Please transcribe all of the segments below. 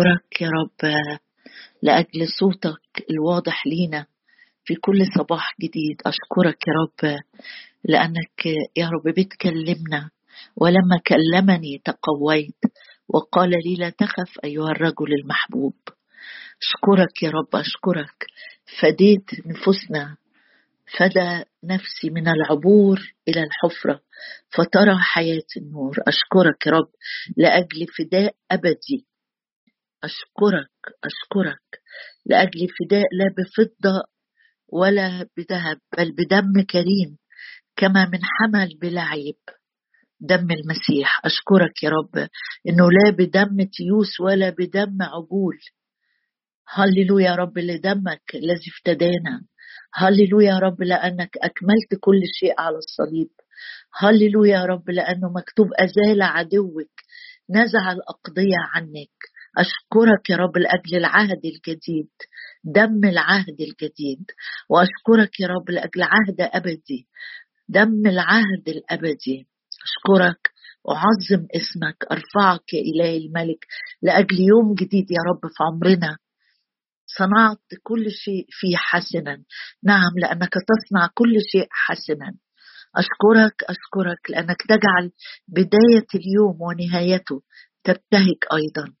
أشكرك يا رب لأجل صوتك الواضح لينا في كل صباح جديد. أشكرك يا رب لأنك يا رب بتكلمنا ولما كلمني تقويت وقال لي لا تخف أيها الرجل المحبوب. أشكرك يا رب أشكرك. فديت نفوسنا فدى نفسي من العبور إلى الحفرة فترى حياة النور. أشكرك يا رب لأجل فداء أبدي. أشكرك أشكرك. لأجل فداء لا بفضة ولا بذهب بل بدم كريم كما من حمل بلا عيب دم المسيح. أشكرك يا رب إنه لا بدم تيوس ولا بدم عجول. هللويا يا رب لدمك الذي افتدانا هللويا يا رب لأنك أكملت كل شيء على الصليب. هللويا يا رب لأنه مكتوب أزال عدوك نزع الأقضية عنك. أشكرك يا رب لأجل العهد الجديد دم العهد الجديد وأشكرك يا رب لأجل عهد أبدي دم العهد الأبدي. أشكرك أعظم اسمك أرفعك يا إلهي الملك لأجل يوم جديد يا رب في عمرنا. صنعت كل شيء فيه حسنا. نعم لأنك تصنع كل شيء حسنا. أشكرك أشكرك لأنك تجعل بداية اليوم ونهايته تبتهج أيضا.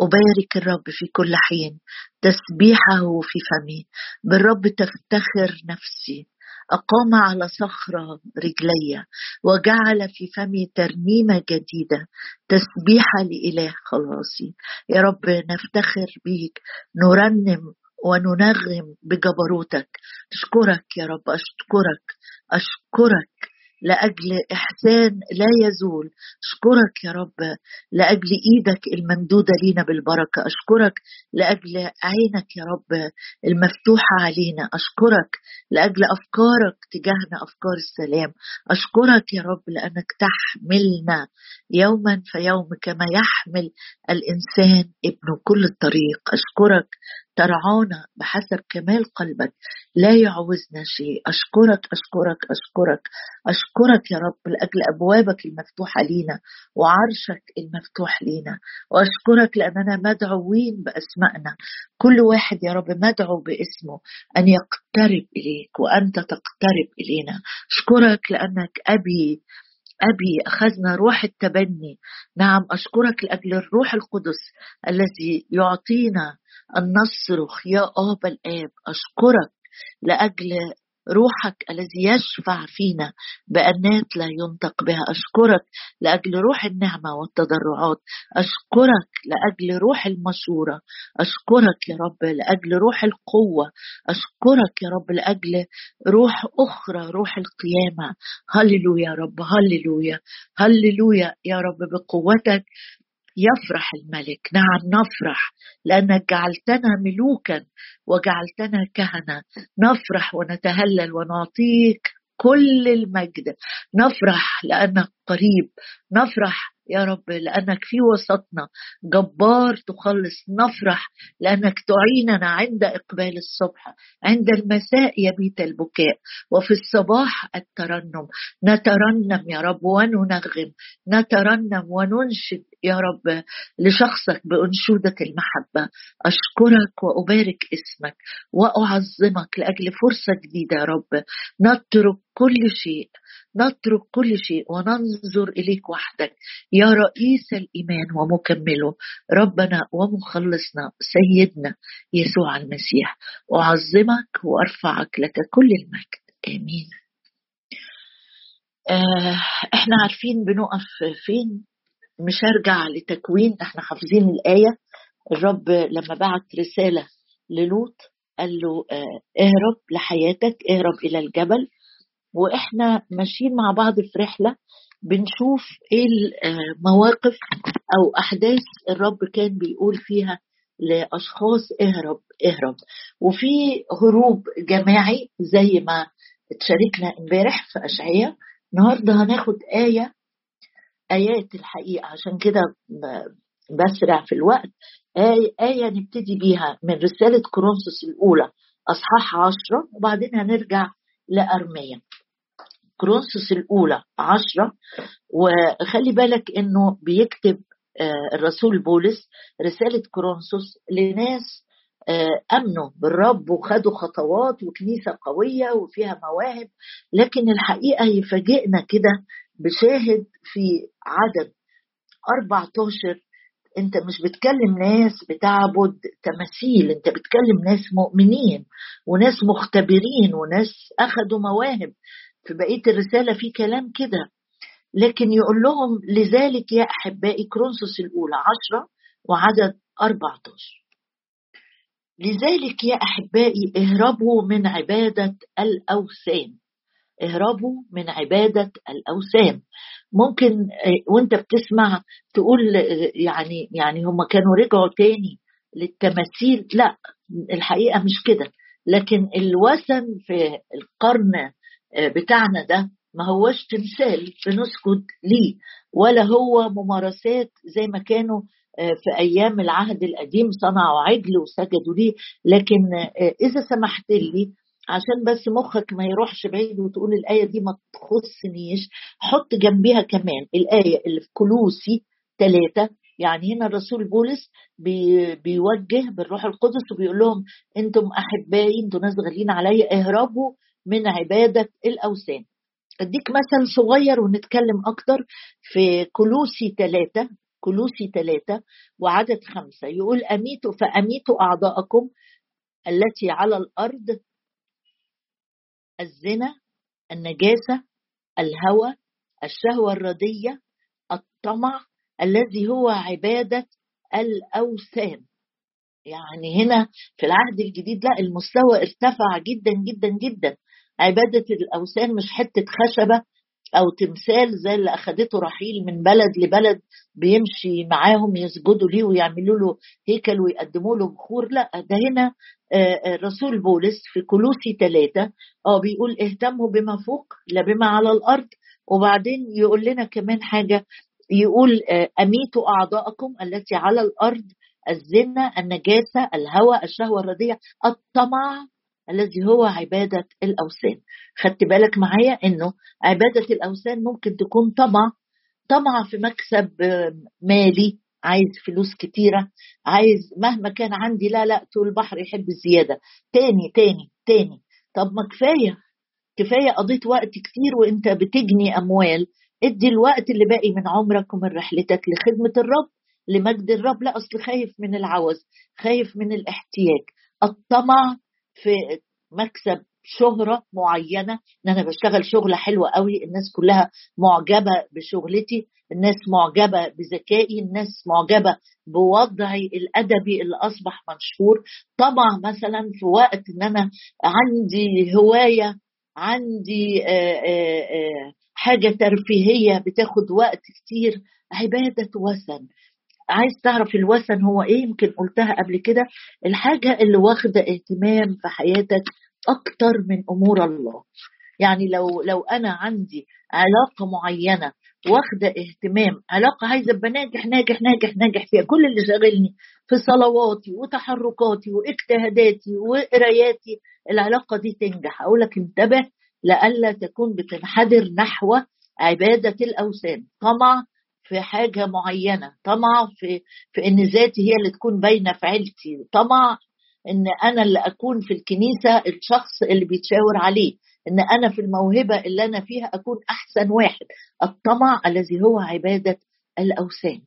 أبارك الرب في كل حين تسبيحه في فمي بالرب تفتخر نفسي. أقام على صخرة رجلي وجعل في فمي ترنيمة جديدة. تسبيحة لإله خلاصي. يا رب نفتخر بيك نرنم وننغم بجبروتك. أشكرك يا رب أشكرك أشكرك. لأجل إحسان لا يزول. أشكرك يا رب لأجل إيدك الممدودة لينا بالبركة. أشكرك لأجل عينك يا رب المفتوحة علينا. أشكرك لأجل أفكارك تجاهنا أفكار السلام. أشكرك يا رب لأنك تحملنا يوما فيوم كما يحمل الإنسان ابنه كل الطريق أشكرك ترعانا بحسب كمال قلبك لا يعوزنا شيء. أشكرك أشكرك أشكرك. أشكرك يا رب لأجل أبوابك المفتوحة لينا وعرشك المفتوح لينا. وأشكرك لأننا مدعوين بأسمائنا. كل واحد يا رب مدعو باسمه أن يقترب إليك وأنت تقترب إلينا. أشكرك لأنك أبي أبي أخذنا روح التبني. نعم أشكرك لأجل الروح القدس الذي يعطينا أن نصرخ يا آبا الآب. أشكرك لأجل روحك الذي يشفع فينا بأنات لا ينطق بها. أشكرك لأجل روح النعمة والتضرعات. أشكرك لأجل روح المشورة أشكرك يا رب لأجل روح القوة. أشكرك يا رب لأجل روح أخرى روح القيامة. هللويا يا رب هللويا. هللويا يا رب بقوتك. يفرح الملك نعم نفرح لانك جعلتنا ملوكا وجعلتنا كهنة. نفرح ونتهلل ونعطيك كل المجد. نفرح لأنك قريب. نفرح يا رب لأنك في وسطنا جبار تخلص. نفرح لأنك تعيننا عند إقبال الصبح عند المساء يبيت البكاء وفي الصباح الترنم. نترنم يا رب وننغم نترنم وننشد يا رب لشخصك بأنشودة المحبة. أشكرك وأبارك اسمك وأعظمك لأجل فرصة جديدة يا رب. نترك كل شيء نترك كل شيء وننظر إليك وحدك. يا رئيس الإيمان ومكمله ربنا ومخلصنا سيدنا يسوع المسيح. أعظمك وأرفعك لك كل المجد. آمين. آه إحنا عارفين بنقف فين؟ مش هرجع لتكوين. إحنا حافظين الآية. الرب لما بعت رسالة للوط قال له آه اهرب لحياتك اهرب إلى الجبل. وإحنا ماشيين مع بعض في رحلة بنشوف إيه المواقف أو أحداث الرب كان بيقول فيها لأشخاص اهرب اهرب. وفي هروب جماعي زي ما اتشاركنا امبارح في اشعياء النهارده هناخد آية آيات الحقيقة. عشان كده بسرع في الوقت. آية, آية نبتدي بيها من رسالة كورنثوس الأولى أصحاح عشرة وبعدين هنرجع لأرمية كرونسوس الأولى عشرة. وخلي بالك إنه بيكتب آه، الرسول بولس رسالة كورنثوس لناس آه، أمنوا بالرب وخدوا خطوات وكنيسة قوية وفيها مواهب. لكن الحقيقة يفاجئنا كده بشاهد في عدد 14 أنت مش بتكلم ناس بتعبد تماثيل أنت بتكلم ناس مؤمنين وناس مختبرين وناس أخذوا مواهب. في بقية الرسالة في كلام كده. لكن يقول لهم لذلك يا أحبائي كرونسوس الأولى عشرة وعدد 14 لذلك يا أحبائي اهربوا من عبادة الأوثان. اهربوا من عبادة الأوثان. ممكن آه، وانت بتسمع تقول آه، يعني يعني هم كانوا رجعوا تاني للتماثيل. لا الحقيقة مش كده. لكن الوثن في القرن بتاعنا ده ما هوش تمثال بنسجد ليه ولا هو ممارسات زي ما كانوا في أيام العهد القديم صنعوا عجل وسجدوا ليه. لكن إذا سمحت لي عشان بس مخك ما يروحش بعيد وتقول الآية دي ما تخصنيش حط جنبيها كمان الآية اللي في كلوسي ثلاثة يعني هنا الرسول بولس بي بيوجه بالروح القدس وبيقول لهم أنتم أحبائي أنتم ناس غاليين عليا اهربوا من عبادة الأوثان. أديك مثل صغير ونتكلم أكتر. في كلوسي ثلاثة كلوسي ثلاثة وعدد خمسة. يقول أميتوا فأميتوا أعضاءكم التي على الأرض الزنا النجاسة الهوى الشهوة الردية الطمع الذي هو عبادة الأوثان. يعني هنا في العهد الجديد لا المستوى ارتفع جدا جدا جدا. عبادة الأوثان مش حتة خشبة أو تمثال زي اللي أخدته رحيل من بلد لبلد بيمشي معاهم يسجدوا ليه ويعملوا له هيكل ويقدموا له بخور. لا ده هنا الرسول آه، بولس في كلوسي ثلاثة آه بيقول اهتموا بما فوق لا بما على الأرض. وبعدين يقول لنا كمان حاجة يقول آه، أميتوا أعضاءكم التي على الأرض الزنا النجاسة الهوى الشهوة الردية الطمع الذي هو عبادة الأوثان. خدت بالك معايا أنه عبادة الأوثان ممكن تكون طمع طمع في مكسب مالي عايز فلوس كتيرة عايز مهما كان عندي لا لا طول البحر يحب الزيادة. تاني تاني تاني. طب ما كفاية كفاية قضيت وقت كتير وإنت بتجني أموال ادي الوقت اللي باقي من عمرك ومن رحلتك لخدمة الرب لمجد الرب. لا أصل خايف من العوز خايف من الاحتياج. الطمع في مكسب شهرة معينة إن أنا بشتغل شغلة حلوة قوي الناس كلها معجبة بشغلتي الناس معجبة بذكائي الناس معجبة بوضعي الأدبي اللي أصبح مشهور طبعا مثلا في وقت إن أنا عندي هواية عندي آآ آآ حاجة ترفيهية بتاخد وقت كتير عبادة وثن. عايز تعرف الوثن هو إيه؟ يمكن قلتها قبل كده. الحاجة اللي واخدة اهتمام في حياتك أكتر من أمور الله. يعني لو لو أنا عندي علاقة معينة واخدة اهتمام علاقة عايزة أبقى ناجح ناجح ناجح ناجح فيها كل اللي شاغلني في صلواتي وتحركاتي واجتهاداتي وقراياتي العلاقة دي تنجح. أقول لك انتبه لئلا تكون بتنحدر نحو عبادة الأوثان. طمع في حاجة معينة. طمع في في إن ذاتي هي اللي تكون باينة في عيلتي. طمع إن أنا اللي أكون في الكنيسة الشخص اللي بيتشاور عليه. إن أنا في الموهبة اللي أنا فيها أكون أحسن واحد. الطمع الذي هو عبادة الأوثان.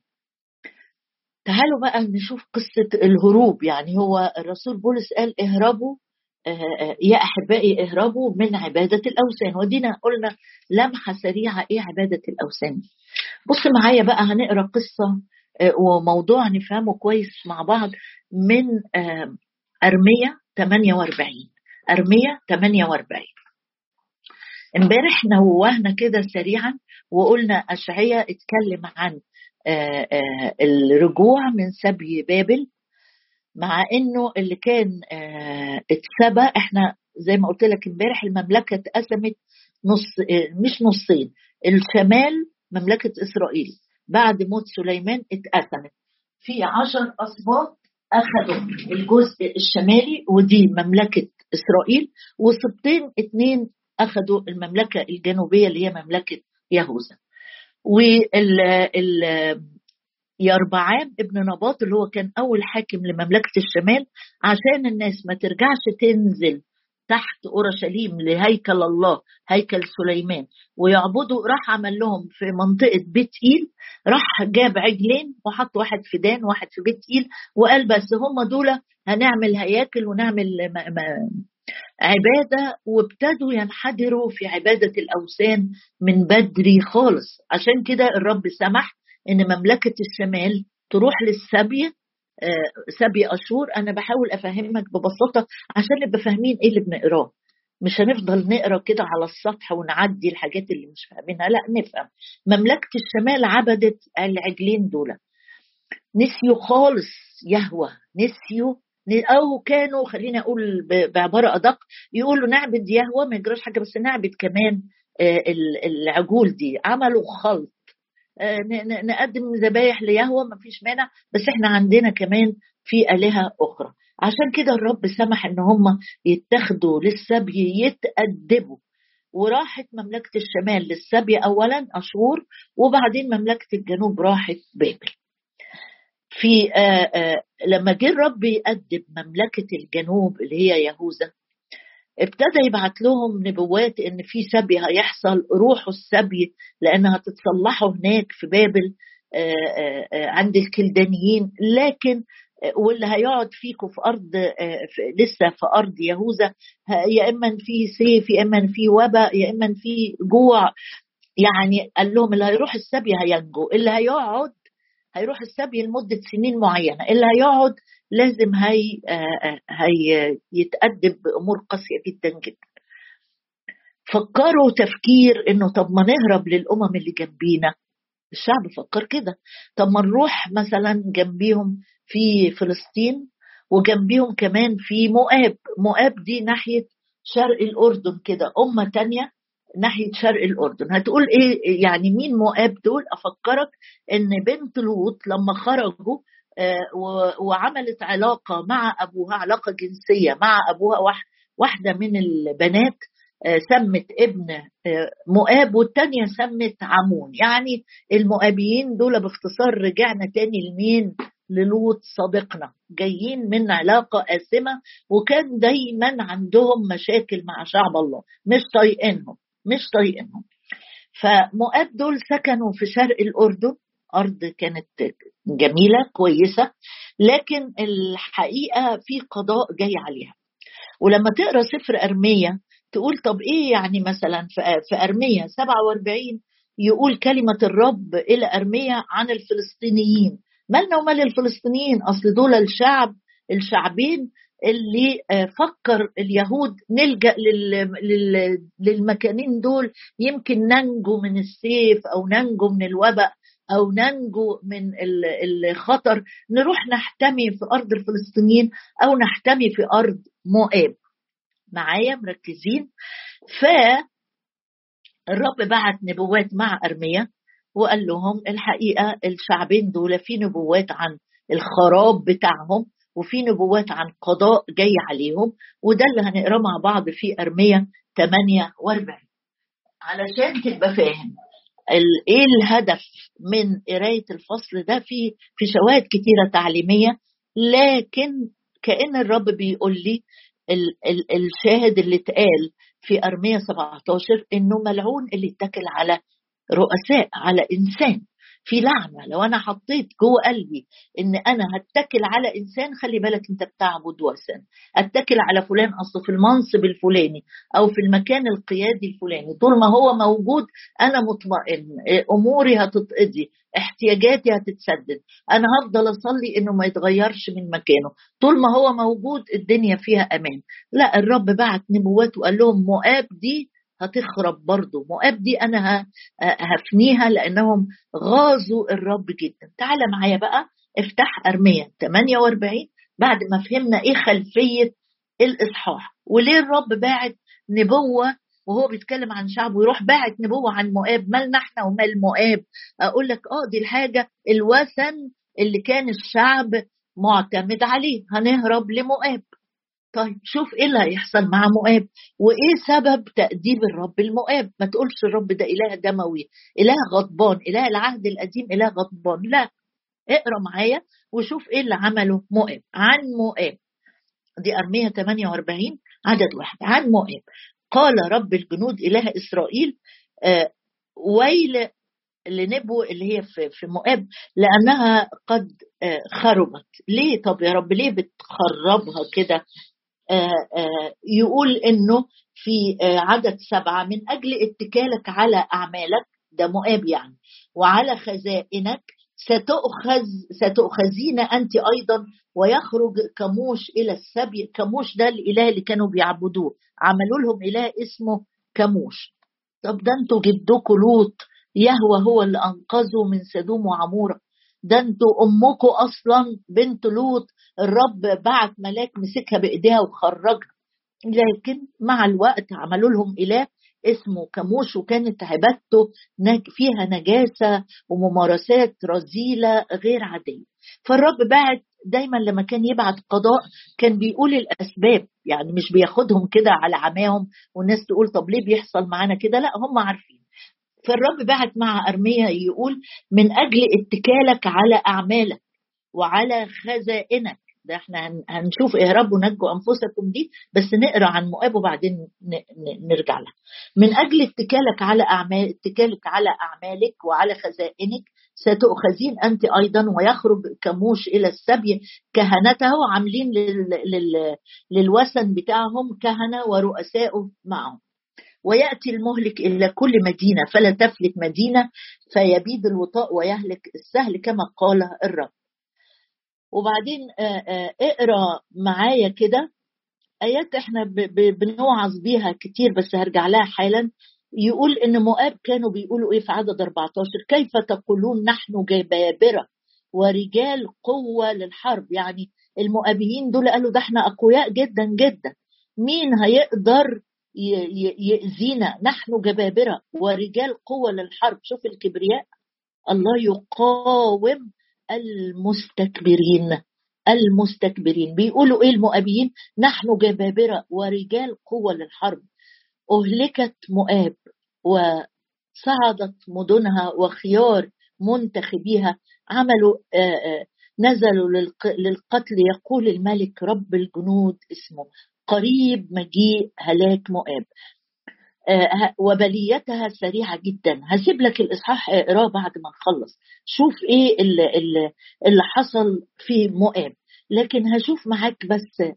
تعالوا بقى نشوف قصة الهروب. يعني هو الرسول بولس قال اهربوا آه، آه، يا أحبائي اهربوا من عبادة الأوثان. ودينا قلنا لمحة سريعة إيه عبادة الأوثان. بص معايا بقى هنقرأ قصة آه، وموضوع نفهمه كويس مع بعض. من أرمية 48 أرمية 48 امبارح نوهنا كده سريعا وقلنا أشعية اتكلم عن آه، آه، الرجوع من سبي بابل مع إنه اللي كان اتسبى إحنا زي ما قلت لك امبارح المملكة اتقسمت نص مش نصين الشمال مملكة إسرائيل بعد موت سليمان اتقسمت في عشر أسباط أخذوا الجزء الشمالي ودي مملكة إسرائيل وسبطين اتنين أخذوا المملكة الجنوبية اللي هي مملكة يهوذا. وال ال يربعام ابن نباط اللي هو كان أول حاكم لمملكة الشمال عشان الناس ما ترجعش تنزل تحت أورشليم لهيكل الله هيكل سليمان. ويعبدوا راح عمل لهم في منطقة بيت إيل راح جاب عجلين وحط واحد في دان وواحد في بيت إيل وقال بس هم دول هنعمل هياكل ونعمل عبادة وابتدوا ينحدروا في عبادة الأوثان من بدري خالص. عشان كده الرب سمح إن مملكة الشمال تروح للسبي سبي أشور أنا بحاول أفهمك ببساطة عشان نبقى فاهمين إيه اللي بنقراه. مش هنفضل نقرا كده على السطح ونعدي الحاجات اللي مش فاهمينها لا نفهم. مملكة الشمال عبدت العجلين دول. نسيوا خالص يهوى نسيوا أو كانوا خليني أقول بعبارة أدق يقولوا نعبد يهوى ما يجراش حاجة بس نعبد كمان آه، العجول دي. عملوا خلط. نقدم ذبايح ليهوى ما فيش مانع. بس إحنا عندنا كمان في آلهة أخرى. عشان كده الرب سمح إن هم يتخذوا للسبي يتأدبوا وراحت مملكة الشمال للسبي أولا أشور وبعدين مملكة الجنوب راحت بابل. في آآ آآ لما جه الرب يأدب مملكة الجنوب اللي هي يهوذا ابتدى يبعت لهم نبوات إن في سبي هيحصل روحوا السبي لأنها تتصلحوا هناك في بابل آه، آه، آه، عند الكلدانيين. لكن واللي هيقعد فيكم في أرض لسه في أرض يهوذا يا إما في سيف يا إما في وباء يا إما في جوع. يعني قال لهم اللي هيروح السبي هينجو اللي هيقعد هيروح السبي لمدة سنين معينة. اللي هيقعد لازم هي هي يتأدب بأمور قاسية جدا جدا. فكروا تفكير إنه طب ما نهرب للأمم اللي جنبينا. الشعب فكر كده. طب ما نروح مثلا جنبيهم في فلسطين وجنبيهم كمان في مؤاب. مؤاب دي ناحية شرق الأردن كده. أمة تانية ناحية شرق الأردن. هتقول إيه يعني مين مؤاب دول؟ أفكرك إن بنت لوط لما خرجوا آه، وعملت علاقة مع أبوها علاقة جنسية مع أبوها واحدة من البنات آه، سمت ابن آه، مؤاب والتانية سمت عمون. يعني المؤابيين دول باختصار رجعنا تاني لمين؟ للوط صديقنا. جايين من علاقة آثمة وكان دايما عندهم مشاكل مع شعب الله مش طايقينهم. مش طايقينهم. فمؤاب دول سكنوا في شرق الأردن. أرض كانت جميلة كويسة لكن الحقيقة في قضاء جاي عليها. ولما تقرأ سفر أرمية تقول طب إيه يعني مثلا في أرمية 47 يقول كلمة الرب إلى أرمية عن الفلسطينيين. مالنا ومال الفلسطينيين؟ أصل دول الشعب الشعبين اللي آه، فكر اليهود نلجأ للمكانين دول. يمكن ننجو من السيف أو ننجو من الوباء أو ننجو من الخطر. نروح نحتمي في أرض الفلسطينيين أو نحتمي في أرض مؤاب. معايا؟ مركزين. ف الرب بعت نبوات مع أرميا وقال لهم الحقيقة الشعبين دول في نبوات عن الخراب بتاعهم. وفي نبوات عن قضاء جاي عليهم وده اللي هنقراه مع بعض في ارميا 48 علشان تبقى فاهم إيه الهدف من قراية الفصل ده في في شواهد كتيرة تعليمية لكن كأن الرب بيقول لي ال ال الشاهد اللي اتقال في أرمية 17 إنه ملعون اللي اتكل على رؤساء على إنسان. في لعنة. لو أنا حطيت جوه قلبي إن أنا هتكل على إنسان خلي بالك أنت بتعبد وثن. اتكل على فلان اصله في المنصب الفلاني أو في المكان القيادي الفلاني. طول ما هو موجود أنا مطمئن. أموري هتتقضي. احتياجاتي هتتسدد. أنا هفضل أصلي إنه ما يتغيرش من مكانه. طول ما هو موجود الدنيا فيها أمان. لا الرب بعت نبوات وقال لهم مؤاب دي هتخرب برضه. مؤاب دي أنا هفنيها لأنهم غازوا الرب جدا. تعال معايا بقى افتح ارميا 48 بعد ما فهمنا إيه خلفية الإصحاح. وليه الرب باعت نبوة وهو بيتكلم عن شعب ويروح باعت نبوة عن مؤاب؟ مالنا إحنا ومال مؤاب؟ أقول لك آه دي الحاجة الوثن اللي كان الشعب معتمد عليه. هنهرب لمؤاب. طيب شوف إيه اللي هيحصل مع مؤاب وإيه سبب تأديب الرب المؤاب؟ ما تقولش الرب ده إله دموي إله غضبان إله العهد القديم إله غضبان. لا اقرأ معايا وشوف إيه اللي عمله مؤاب. عن مؤاب. دي أرمية 48 عدد واحد. عن مؤاب. قال رب الجنود إله إسرائيل آه ويل لنبو اللي هي في, في مؤاب لأنها قد آه خربت. ليه؟ طب يا رب ليه بتخربها كده؟ يقول إنه في آه عدد سبعة من أجل اتكالك على أعمالك ده مؤاب يعني وعلى خزائنك ستؤخذ ستؤخذين أنت أيضا ويخرج كموش إلى السبي كموش ده الإله اللي كانوا بيعبدوه عملوا لهم إله اسمه كموش. طب ده أنتوا جدكم لوط يهوى هو اللي أنقذه من سدوم وعمورة. ده أنتوا امكم أصلا بنت لوط الرب بعت ملاك مسكها بإيديها وخرجها. لكن مع الوقت عملوا لهم إله اسمه كموش وكانت عبادته فيها نجاسة وممارسات رذيلة غير عادية. فالرب بعت دايما لما كان يبعت قضاء كان بيقول الأسباب. يعني مش بياخدهم كده على عماهم والناس تقول طب ليه بيحصل معانا كده؟ لا هم عارفين. فالرب بعت مع أرميا يقول من أجل اتكالك على أعمالك. وعلى خزائنك. ده إحنا هنشوف اهربوا نجوا أنفسكم دي بس نقرأ عن مؤاب وبعدين نرجع لها. من أجل اتكالك على اعمال اتكالك على أعمالك وعلى خزائنك ستؤخذين أنت أيضا ويخرج كموش إلى السبي كهنته عاملين لل... لل... للوثن بتاعهم كهنة ورؤساء معهم. ويأتي المهلك إلى كل مدينة فلا تفلت مدينة فيبيد الوطاء ويهلك السهل كما قال الرب. وبعدين اقرأ معايا كده. آيات إحنا بنوعظ بيها كتير بس هرجع لها حالا. يقول إن مؤاب كانوا بيقولوا إيه في عدد 14 كيف تقولون نحن جبابرة ورجال قوة للحرب؟ يعني المؤابيين دول قالوا ده إحنا أقوياء جدا جدا. مين هيقدر يأذينا؟ نحن جبابرة ورجال قوة للحرب. شوف الكبرياء. الله يقاوم المستكبرين المستكبرين. بيقولوا إيه المؤابيين نحن جبابرة ورجال قوة للحرب. أهلكت مؤاب وصعدت مدنها وخيار منتخبيها. عملوا آآ آآ نزلوا للقتل. يقول الملك رب الجنود اسمه قريب مجيء هلاك مؤاب. وبليتها سريعة جدا. هسيب لك الإصحاح إقراه بعد ما نخلص. شوف إيه اللي, اللي حصل في مؤاب لكن هشوف معاك بس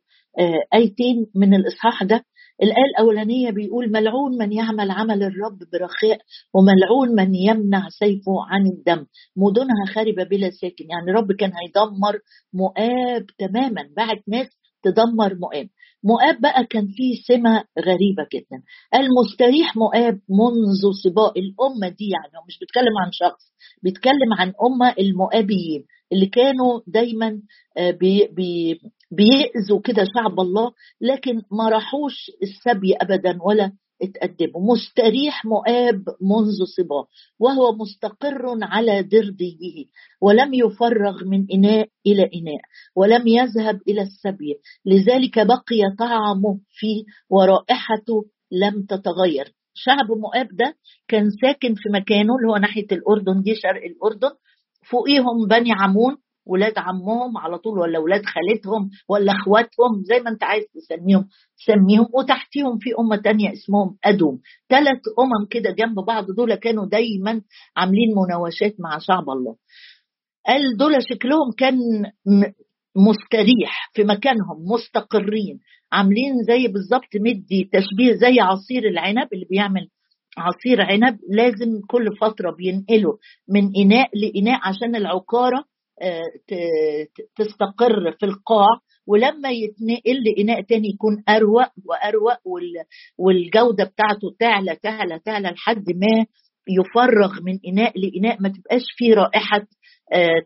آيتين من الإصحاح ده. الآية الأولانية بيقول ملعون من يعمل عمل الرب برخاء وملعون من يمنع سيفه عن الدم. مدنها خاربة بلا ساكن. يعني الرب كان هيدمر مؤاب تماما. بعت ناس تدمر مؤاب. مؤاب بقى كان فيه سمة غريبة جدا. المستريح مؤاب منذ صباء الأمة دي يعني هو مش بيتكلم عن شخص بيتكلم عن أمة المؤابيين اللي كانوا دايما بي بيأذوا كده شعب الله لكن ما راحوش السبي أبدا ولا اتقدموا مستريح مؤاب منذ صباه وهو مستقر على درديه ولم يفرغ من إناء إلى إناء ولم يذهب إلى السبي. لذلك بقي طعمه فيه ورائحته لم تتغير. شعب مؤاب ده كان ساكن في مكانه اللي هو ناحية الأردن دي شرق الأردن. فوقيهم بني عمون ولاد عمهم على طول ولا ولاد خالتهم ولا اخواتهم زي ما انت عايز تسميهم. سميهم وتحتيهم في أمة تانية اسمهم أدوم ثلاث أمم كده جنب بعض دول كانوا دايما عاملين مناوشات مع شعب الله. قال دول شكلهم كان مستريح في مكانهم مستقرين عاملين زي بالظبط مدي تشبيه زي عصير العنب اللي بيعمل عصير عنب لازم كل فترة بينقله من إناء لإناء عشان العكاره تستقر في القاع ولما يتنقل لإناء تاني يكون أروق وأروق والجودة بتاعته تعلى تعلى تعلى لحد ما يفرغ من إناء لإناء ما تبقاش فيه رائحة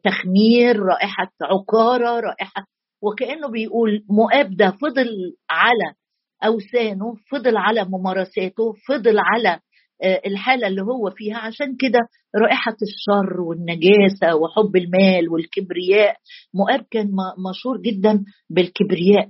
تخمير رائحة عكارة رائحة وكأنه بيقول مؤاب ده فضل على أوسانه فضل على ممارساته فضل على الحالة اللي هو فيها. عشان كده رائحة الشر والنجاسة وحب المال والكبرياء مؤاب كان مشهور جدا بالكبرياء.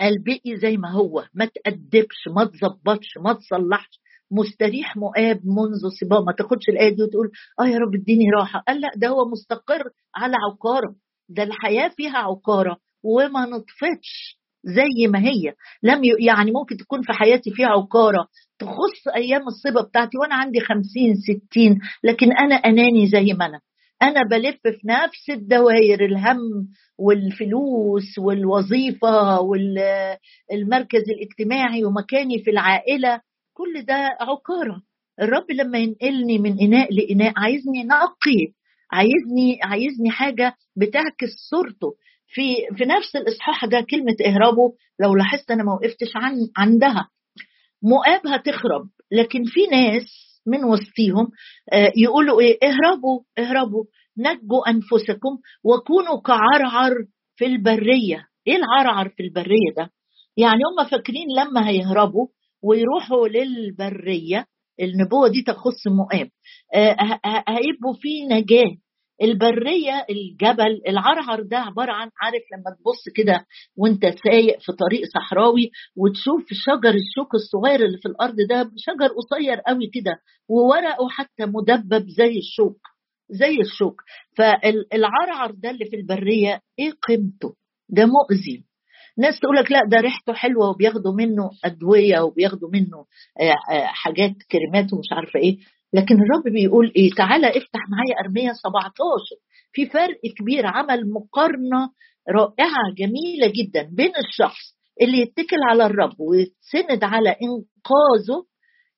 قال بقي زي ما هو ما تأدبش ما تظبطش ما تصلحش. مستريح مؤاب منذ صباه ما تاخدش الآية دي وتقول آه يا رب اديني راحة. قال لا ده هو مستقر على عقارة. ده الحياة فيها عقارة. وما نطفتش زي ما هي. لم يعني ممكن تكون في حياتي فيها عقارة تخص أيام الصبا بتاعتي وأنا عندي خمسين ستين لكن أنا أناني زي ما أنا. أنا بلف في نفس الدوائر الهم والفلوس والوظيفة والمركز الاجتماعي ومكاني في العائلة. كل ده عقارة. الرب لما ينقلني من إناء لإناء عايزني نقي عايزني عايزني حاجة بتعكس صورته. في في نفس الإصحاح ده كلمة اهربوا لو لاحظت أنا ما وقفتش عن عندها. مؤاب هتخرب لكن في ناس من وسطيهم آه، يقولوا إيه؟ اهربوا اهربوا. نجوا أنفسكم وكونوا كعرعر في البرية. إيه العرعر في البرية ده؟ يعني هم فاكرين لما هيهربوا ويروحوا للبرية النبوة دي تخص مؤاب. آه، هيبقوا في نجاة. البرية الجبل العرعر ده عبارة عن عارف لما تبص كده وانت سايق في طريق صحراوي وتشوف شجر الشوك الصغير اللي في الأرض ده شجر قصير قوي كده وورقه حتى مدبب زي الشوك زي الشوك. فالعرعر ده اللي في البرية إيه قيمته؟ ده مؤذي. ناس تقول لك لا ده ريحته حلوة وبياخدوا منه أدوية وبياخدوا منه آه، آه، حاجات كريمات ومش عارفة إيه. لكن الرب بيقول إيه؟ تعالى افتح معايا أرمية 17 في فرق كبير عمل مقارنة رائعة جميلة جدا بين الشخص اللي يتكل على الرب ويتسند على إنقاذه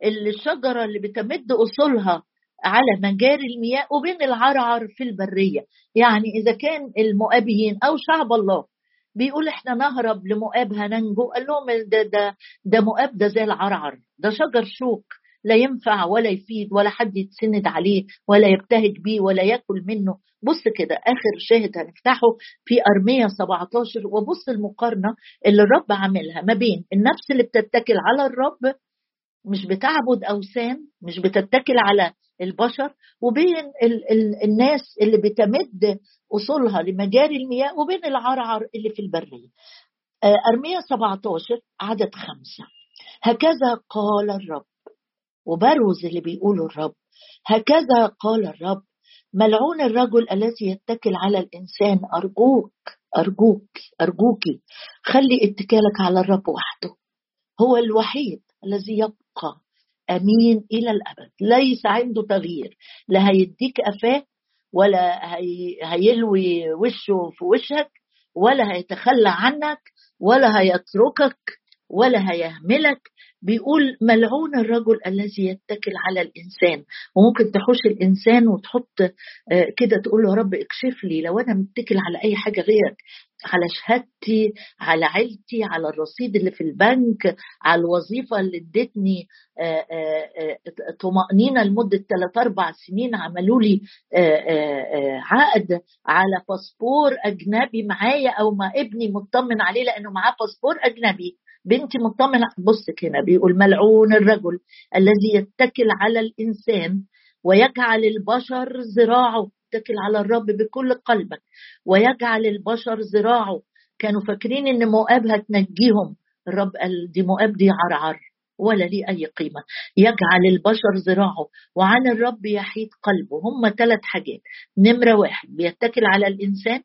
الشجرة اللي بتمد أصولها على مجاري المياه وبين العرعر في البرية. يعني إذا كان المؤابيين أو شعب الله بيقول إحنا نهرب لمؤاب هننجو قال لهم ده ده ده مؤاب ده زي العرعر ده شجر شوك. لا ينفع ولا يفيد ولا حد يتسند عليه ولا يبتهج بيه ولا ياكل منه. بص كده آخر شاهد هنفتحه في ارميا 17 وبص المقارنة اللي الرب عاملها ما بين النفس اللي بتتكل على الرب مش بتعبد أوثان مش بتتكل على البشر وبين ال ال الناس اللي بتمد أصولها لمجاري المياه وبين العرعر اللي في البرية. آه، ارميا 17 عدد خمسة. هكذا قال الرب. وبروز اللي بيقوله الرب. هكذا قال الرب ملعون الرجل الذي يتكل على الإنسان أرجوك أرجوك ارجوكي خلي اتكالك على الرب وحده. هو الوحيد الذي يبقى أمين إلى الأبد ليس عنده تغيير. لا هيديك قفاه ولا هي... هيلوي وشه في وشك ولا هيتخلى عنك ولا هيتركك. ولا هيهملك. بيقول ملعون الرجل الذي يتكل على الإنسان. وممكن تحوش الإنسان وتحط آه، كده تقول له يا رب اكشف لي لو أنا متكل على أي حاجة غيرك. على شهادتي على عيلتي على الرصيد اللي في البنك على الوظيفة اللي ادتني آه، آه، طمأنينة لمدة ثلاث أربع سنين عملوا لي عقد على باسبور أجنبي معايا أو ما ابني مطمن عليه لأنه معاه باسبور أجنبي. بنتي مطمنة بص هنا بيقول ملعون الرجل الذي يتكل على الإنسان ويجعل البشر ذراعه. اتكل على الرب بكل قلبك. ويجعل البشر ذراعه. كانوا فاكرين إن مؤاب هتنجيهم. الرب قال دي مؤاب دي عرعر. ولا ليه أي قيمة. يجعل البشر ذراعه. وعن الرب يحيد قلبه. هم ثلاث حاجات. نمرة واحد بيتكل على الإنسان.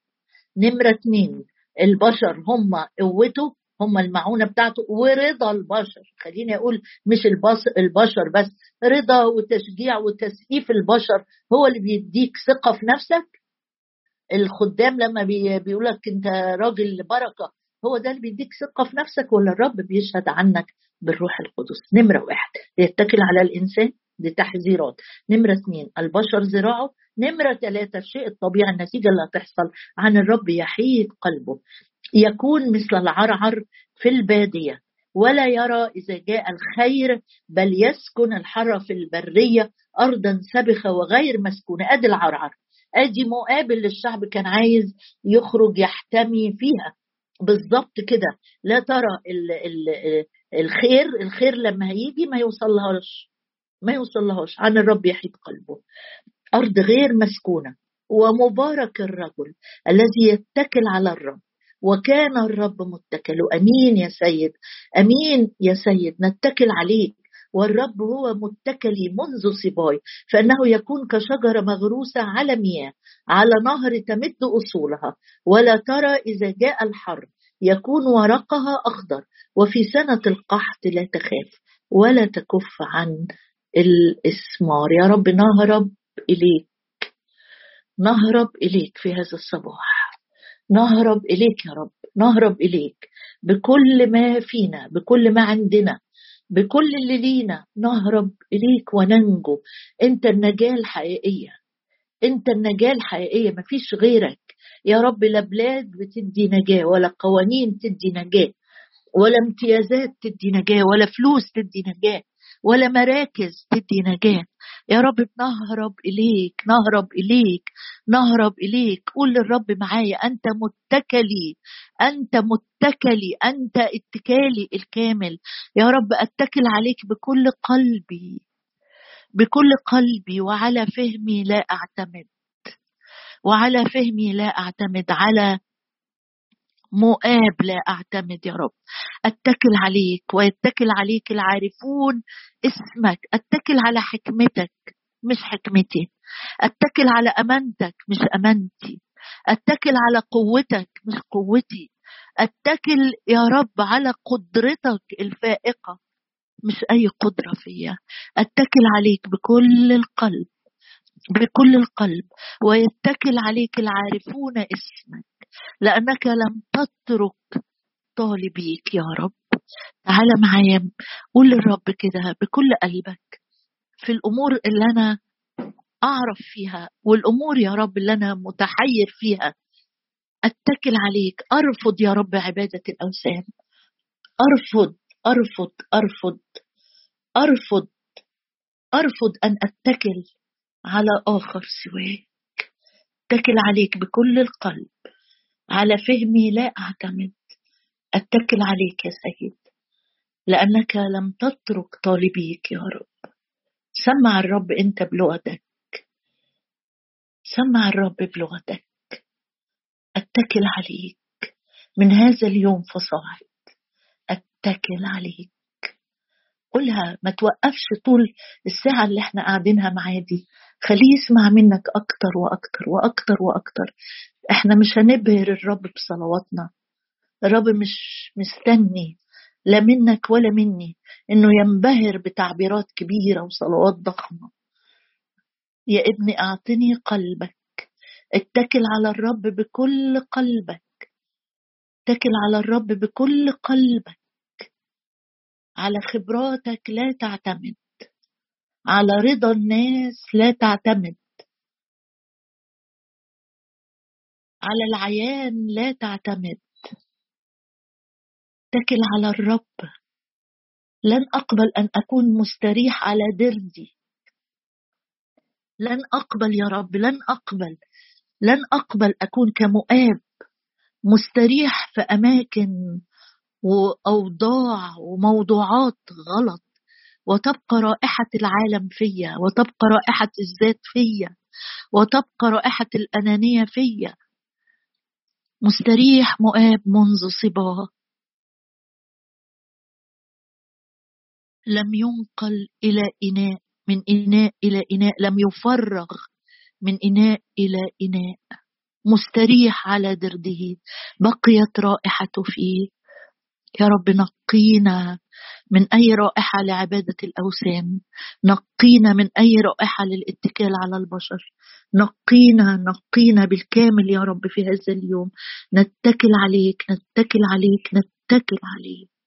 نمرة اثنين البشر هم قوته. هم المعونة بتاعته ورضا البشر. خليني أقول مش البشر بس رضا وتشجيع وتسقيف البشر هو اللي بيديك ثقة في نفسك. الخدام لما بيقول لك أنت راجل بركة هو ده اللي بيديك ثقة في نفسك ولا الرب بيشهد عنك بالروح القدس؟ نمرة واحد يتكل على الإنسان دي تحذيرات نمرة اثنين البشر ذراعه نمرة ثلاثة الشيء الطبيعي النتيجة اللي هتحصل عن الرب يحيد قلبه. يكون مثل العرعر في البادية ولا يرى إذا جاء الخير بل يسكن الحر في البرية ارضا سبخة وغير مسكونة. أدي العرعر. أدي مقابل للشعب كان عايز يخرج يحتمي فيها. بالظبط كده. لا ترى ال ال الخير الخير لما هيجي ما يوصلهاش. ما يوصلهاش. عن الرب يحيد قلبه. أرض غير مسكونة ومبارك الرجل الذي يتكل على الرب. وكان الرب متكل. أمين يا سيد أمين يا سيد نتكل عليك. والرب هو متكلي منذ صباي فإنه يكون كشجرة مغروسة على مياه على نهر تمد أصولها. ولا ترى إذا جاء الحر يكون ورقها أخضر وفي سنة القحط لا تخاف ولا تكف عن الإسمار. يا رب نهرب إليك. نهرب إليك في هذا الصباح. نهرب إليك يا رب. نهرب إليك. بكل ما فينا بكل ما عندنا بكل اللي لينا نهرب إليك وننجو. أنت النجاة الحقيقية. أنت النجاة الحقيقية. مفيش غيرك. يا رب لا بلاد بتدي نجاة ولا قوانين تدي نجاة ولا امتيازات تدي نجاة ولا فلوس تدي نجاة ولا مراكز تدي نجاة. يا رب نهرب إليك نهرب إليك نهرب إليك. قول للرب معايا أنت متكلي أنت متكلي أنت اتكالي الكامل. يا رب أتكل عليك بكل قلبي بكل قلبي وعلى فهمي لا أعتمد وعلى فهمي لا أعتمد على مؤاب لا أعتمد يا رب. أتكل عليك ويتكل عليك العارفون اسمك. أتكل على حكمتك مش حكمتي. أتكل على أمانتك مش أمانتي. أتكل على قوتك مش قوتي. أتكل يا رب على قدرتك الفائقة مش أي قدرة فيا. أتكل عليك بكل القلب بكل القلب. ويتكل عليك العارفون اسمك. لأنك لم تترك طالبيك يا رب. تعالى معايا. قول للرب كده بكل قلبك. في الأمور اللي أنا أعرف فيها والأمور يا رب اللي أنا متحير فيها أتكل عليك. أرفض يا رب عبادة الأوثان. أرفض أرفض أرفض أرفض أرفض أن أتكل على آخر سواك. أتكل عليك بكل القلب. على فهمي لا أعتمد. أتكل عليك يا سيد. لأنك لم تترك طالبيك يا رب. سمع الرب أنت بلغتك. سمع الرب بلغتك. أتكل عليك. من هذا اليوم فصاعد. أتكل عليك. قولها ما توقفش طول الساعة اللي إحنا قاعدينها معاه دي. خليه يسمع منك أكتر وأكتر وأكتر وأكتر. إحنا مش هنبهر الرب بصلواتنا. الرب مش مستني لا منك ولا مني إنه ينبهر بتعبيرات كبيرة وصلوات ضخمة. يا ابني أعطني قلبك. اتكل على الرب بكل قلبك. اتكل على الرب بكل قلبك. على خبراتك لا تعتمد. على رضا الناس لا تعتمد. على العيان لا تعتمد. اتكل على الرب. لن أقبل أن أكون مستريح على دردي لن أقبل يا رب لن أقبل. لن أقبل أكون كمؤاب مستريح في أماكن وأوضاع وموضوعات غلط. وتبقى رائحة العالم فيا وتبقى رائحة الذات فيا وتبقى رائحة الأنانية فيا. مستريح مؤاب منذ صباه لم ينقل إلى إناء من إناء إلى إناء لم يفرغ من إناء إلى إناء. مستريح على درده بقيت رائحته فيه. يا رب نقينا من أي رائحة لعبادة الأوثان. نقينا من أي رائحة للاتكال على البشر. نقينا نقينا بالكامل يا رب في هذا اليوم. نتكل عليك نتكل عليك نتكل عليك.